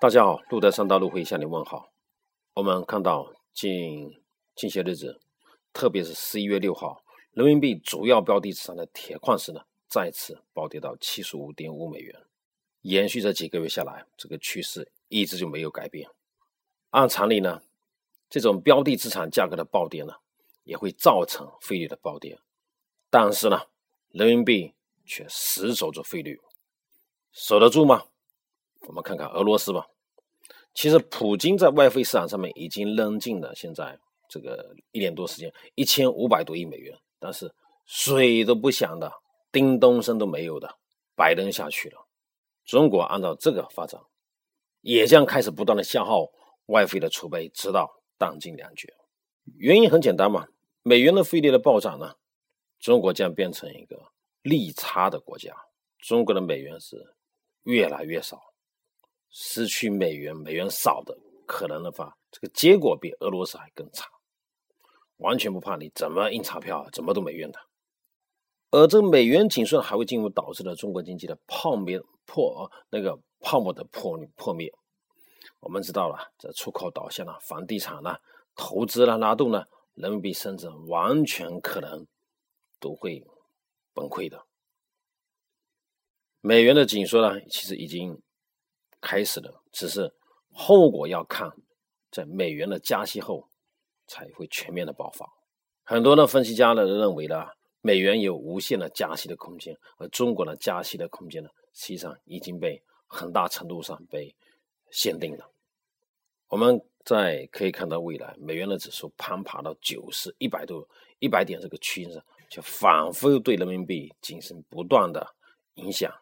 大家好，路德三道路会向你问好。我们看到近近些日子，特别是十一月六号，人民币主要标的资产的铁矿石呢，再次暴跌到七十五点五美元，延续这几个月下来，这个趋势一直就没有改变。按常理呢，这种标的资产价格的暴跌呢，也会造成汇率的暴跌，但是呢，人民币却死守着汇率，守得住吗？我们看看俄罗斯吧。其实，普京在外汇市场上面已经扔进了现在这个一年多时间一千五百多亿美元，但是水都不响的，叮咚声都没有的，白扔下去了。中国按照这个发展，也将开始不断的消耗外汇的储备，直到弹尽粮绝。原因很简单嘛，美元的汇率的暴涨呢，中国将变成一个利差的国家，中国的美元是越来越少。失去美元，美元少的可能的话，这个结果比俄罗斯还更差，完全不怕你怎么印钞票，怎么都没用的。而这个美元紧缩还会进一步导致了中国经济的泡沫破，那个泡沫的破破灭。我们知道了，这出口导向了房地产呢，投资呢，拉动呢，人民币升值，完全可能都会崩溃的。美元的紧缩呢，其实已经。开始了，只是后果要看在美元的加息后才会全面的爆发。很多的分析家呢认为呢，美元有无限的加息的空间，而中国的加息的空间呢，实际上已经被很大程度上被限定了。我们在可以看到未来美元的指数攀爬到九十一百度一百点这个区间上，就反复对人民币进行不断的影响。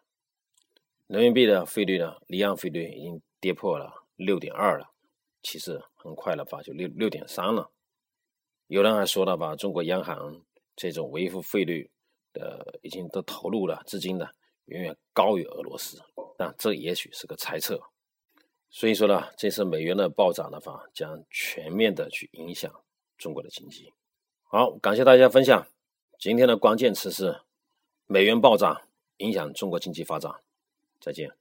人民币的汇率呢？离岸汇率已经跌破了六点二了，其实很快了吧，就六六点三了。有人还说了吧，中国央行这种维护汇率的已经都投入了资金的远远高于俄罗斯，但这也许是个猜测。所以说呢，这次美元的暴涨的话，将全面的去影响中国的经济。好，感谢大家分享。今天的关键词是美元暴涨影响中国经济发展。再见。